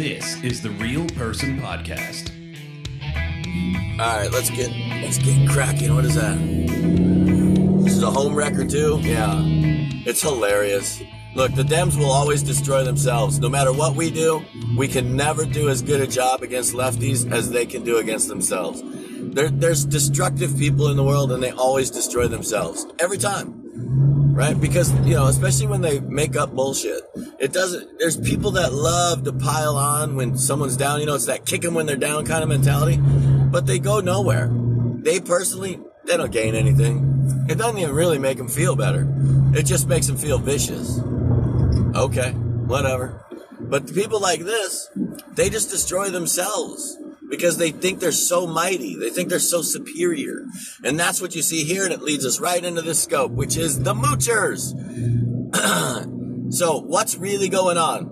This is the Real Person Podcast. All right, let's get let's get cracking. What is that? This is a home record too. Yeah, it's hilarious. Look, the Dems will always destroy themselves. No matter what we do, we can never do as good a job against lefties as they can do against themselves. There, there's destructive people in the world, and they always destroy themselves every time right? Because, you know, especially when they make up bullshit, it doesn't, there's people that love to pile on when someone's down, you know, it's that kick them when they're down kind of mentality, but they go nowhere. They personally, they don't gain anything. It doesn't even really make them feel better. It just makes them feel vicious. Okay, whatever. But the people like this, they just destroy themselves because they think they're so mighty. They think they're so superior. And that's what you see here. And it leads us right into this scope, which is the moochers. so what's really going on?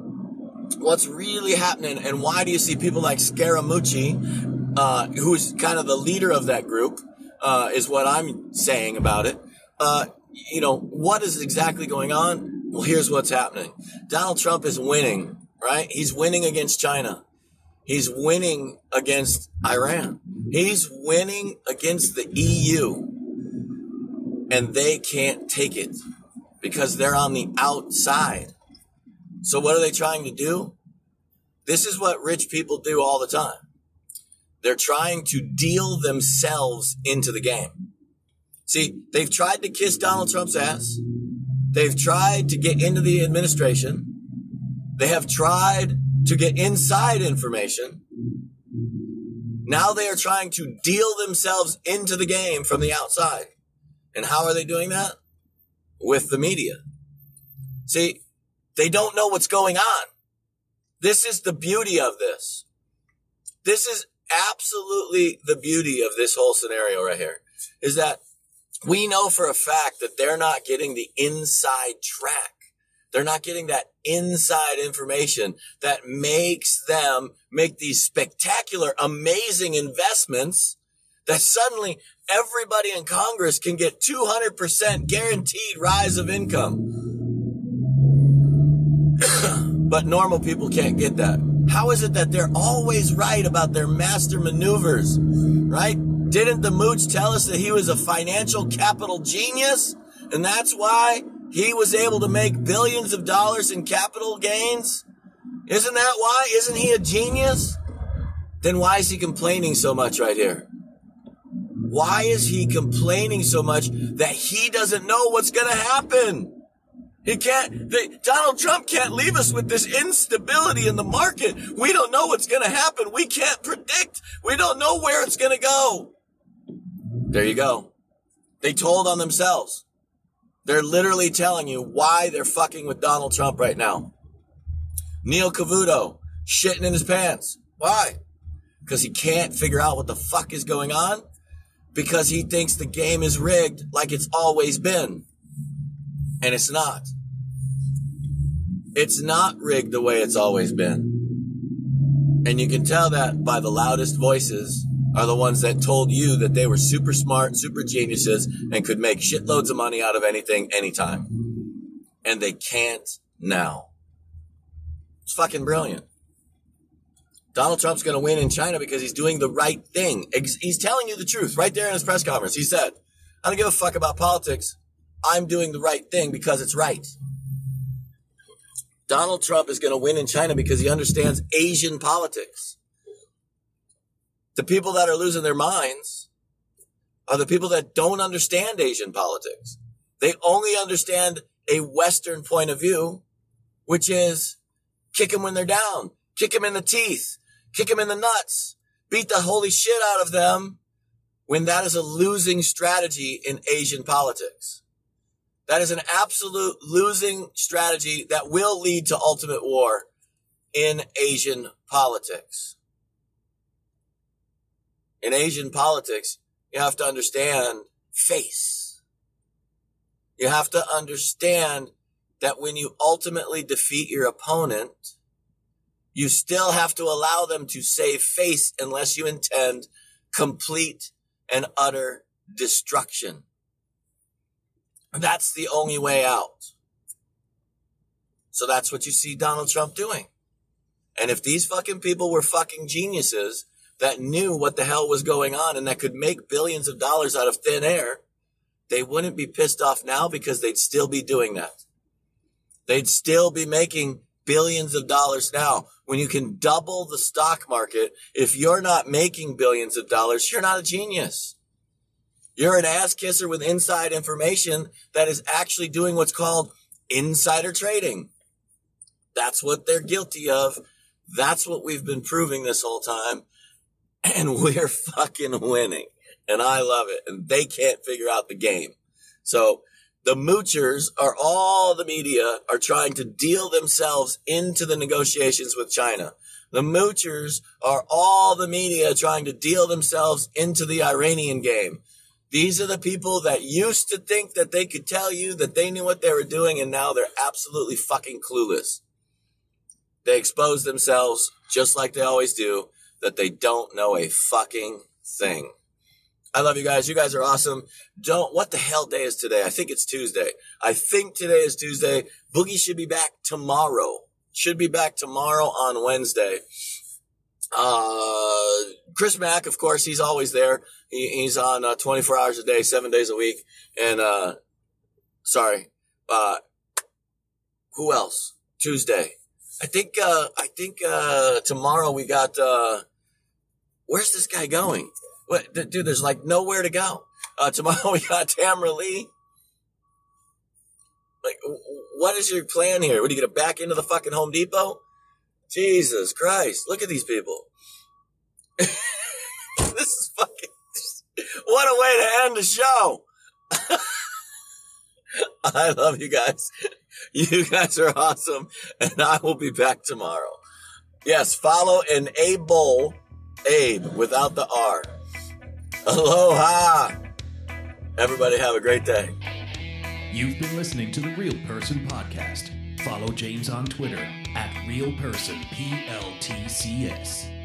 What's really happening? And why do you see people like Scaramucci, uh, who's kind of the leader of that group, uh, is what I'm saying about it. Uh, you know, what is exactly going on? Well, here's what's happening. Donald Trump is winning, right? He's winning against China. He's winning against Iran. He's winning against the EU. And they can't take it because they're on the outside. So what are they trying to do? This is what rich people do all the time. They're trying to deal themselves into the game. See, they've tried to kiss Donald Trump's ass. They've tried to get into the administration. They have tried to get inside information. Now they are trying to deal themselves into the game from the outside. And how are they doing that? With the media. See, they don't know what's going on. This is the beauty of this. This is absolutely the beauty of this whole scenario right here is that we know for a fact that they're not getting the inside track. They're not getting that inside information that makes them make these spectacular, amazing investments that suddenly everybody in Congress can get 200% guaranteed rise of income. but normal people can't get that. How is it that they're always right about their master maneuvers? Right? Didn't the mooch tell us that he was a financial capital genius? And that's why he was able to make billions of dollars in capital gains? Isn't that why? Isn't he a genius? Then why is he complaining so much right here? Why is he complaining so much that he doesn't know what's going to happen? He can't, they, Donald Trump can't leave us with this instability in the market. We don't know what's going to happen. We can't predict. We don't know where it's going to go. There you go. They told on themselves. They're literally telling you why they're fucking with Donald Trump right now. Neil Cavuto shitting in his pants. Why? Because he can't figure out what the fuck is going on. Because he thinks the game is rigged like it's always been. And it's not. It's not rigged the way it's always been. And you can tell that by the loudest voices are the ones that told you that they were super smart, super geniuses, and could make shitloads of money out of anything, anytime. And they can't now. It's fucking brilliant. Donald Trump's going to win in China because he's doing the right thing. He's telling you the truth right there in his press conference. He said, I don't give a fuck about politics. I'm doing the right thing because it's right. Donald Trump is going to win in China because he understands Asian politics. The people that are losing their minds are the people that don't understand Asian politics. They only understand a Western point of view, which is kick them when they're down, kick them in the teeth, kick them in the nuts, beat the holy shit out of them when that is a losing strategy in Asian politics. That is an absolute losing strategy that will lead to ultimate war in Asian politics in Asian politics, you have to understand face. You have to understand that when you ultimately defeat your opponent, you still have to allow them to save face unless you intend complete and utter destruction. That's the only way out. So that's what you see Donald Trump doing. And if these fucking people were fucking geniuses that knew what the hell was going on and that could make billions of dollars out of thin air, they wouldn't be pissed off now because they'd still be doing that. They'd still be making billions of dollars now. When you can double the stock market, if you're not making billions of dollars, you're not a genius. You're an ass kisser with inside information that is actually doing what's called insider trading. That's what they're guilty of. That's what we've been proving this whole time. And we're fucking winning. And I love it. And they can't figure out the game. So the moochers are all the media are trying to deal themselves into the negotiations with China. The moochers are all the media trying to deal themselves into the Iranian game. These are the people that used to think that they could tell you that they knew what they were doing and now they're absolutely fucking clueless. They expose themselves just like they always do that they don't know a fucking thing. I love you guys. You guys are awesome. Don't, what the hell day is today? I think it's Tuesday. I think today is Tuesday. Boogie should be back tomorrow. Should be back tomorrow on Wednesday. Uh, Chris Mack, of course, he's always there. He, he's on uh, 24 hours a day, seven days a week. And, uh, sorry, uh, who else? Tuesday. I think, uh, I think, uh, tomorrow we got, uh, where's this guy going? Dude, there's like nowhere to go. Uh, tomorrow we got Tamra Lee. Like, what is your plan here? What are you going to back into the fucking Home Depot? Jesus Christ. Look at these people. this is fucking, what a way to end the show. I love you guys. You guys are awesome. And I will be back tomorrow. Yes, follow an Able, Abe without the R. Aloha. Everybody have a great day. You've been listening to the Real Person Podcast. Follow James on Twitter at Real Person PLTCS.